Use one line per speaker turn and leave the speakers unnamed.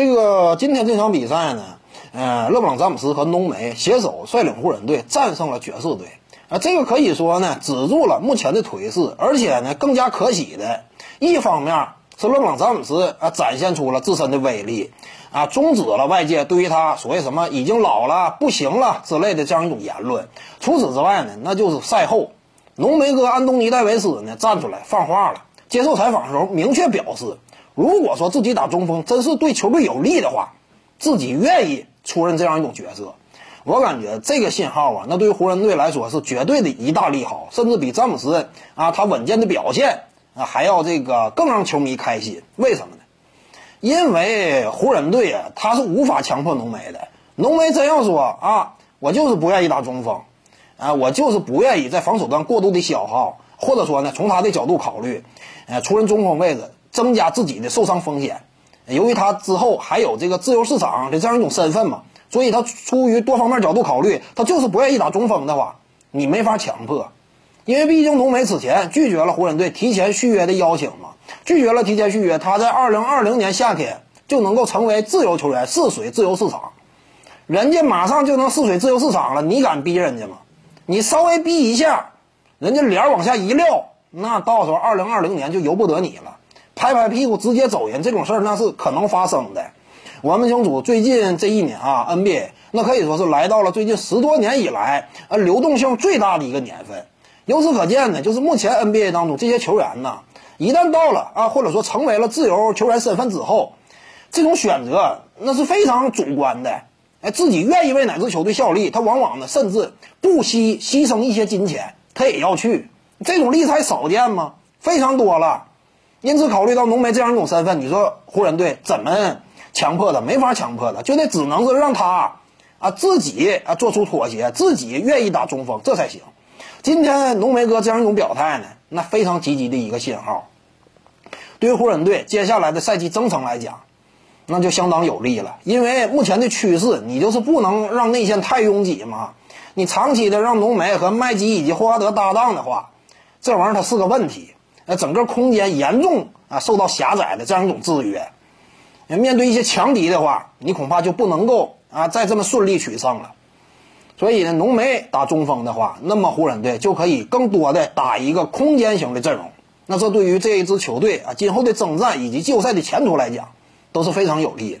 这个今天这场比赛呢，呃，勒布朗詹姆斯和浓眉携手率领湖人队战胜了爵士队啊，这个可以说呢止住了目前的颓势，而且呢更加可喜的一方面是勒布朗詹姆斯啊展现出了自身的威力啊，终止了外界对于他所谓什么已经老了不行了之类的这样一种言论。除此之外呢，那就是赛后浓眉哥安东尼戴维斯呢站出来放话了，接受采访的时候明确表示。如果说自己打中锋真是对球队有利的话，自己愿意出任这样一种角色。我感觉这个信号啊，那对于湖人队来说是绝对的一大利好，甚至比詹姆斯啊他稳健的表现啊还要这个更让球迷开心。为什么呢？因为湖人队啊他是无法强迫浓眉的。浓眉真要说啊，我就是不愿意打中锋，啊，我就是不愿意在防守端过度的消耗，或者说呢，从他的角度考虑，呃，出任中锋位置。增加自己的受伤风险，由于他之后还有这个自由市场的这样一种身份嘛，所以他出于多方面角度考虑，他就是不愿意打中锋的话，你没法强迫，因为毕竟浓眉此前拒绝了湖人队提前续约的邀请嘛，拒绝了提前续约，他在二零二零年夏天就能够成为自由球员试水自由市场，人家马上就能试水自由市场了，你敢逼人家吗？你稍微逼一下，人家脸往下一撂，那到时候二零二零年就由不得你了。拍拍屁股直接走人，这种事儿那是可能发生的。我们清楚，最近这一年啊，NBA 那可以说是来到了最近十多年以来呃流动性最大的一个年份。由此可见呢，就是目前 NBA 当中这些球员呢，一旦到了啊，或者说成为了自由球员身份之后，这种选择那是非常主观的。哎，自己愿意为哪支球队效力，他往往呢甚至不惜牺牲一些金钱，他也要去。这种例子还少见吗？非常多了。因此，考虑到浓眉这样一种身份，你说湖人队怎么强迫他？没法强迫他，就得只能是让他啊自己啊做出妥协，自己愿意打中锋，这才行。今天浓眉哥这样一种表态呢，那非常积极的一个信号，对于湖人队接下来的赛季征程来讲，那就相当有利了。因为目前的趋势，你就是不能让内线太拥挤嘛。你长期的让浓眉和麦基以及霍华德搭档的话，这玩意儿它是个问题。那整个空间严重啊受到狭窄的这样一种制约，面对一些强敌的话，你恐怕就不能够啊再这么顺利取胜了。所以呢，浓眉打中锋的话，那么湖人队就可以更多的打一个空间型的阵容。那这对于这一支球队啊今后的征战以及季后赛的前途来讲，都是非常有利的。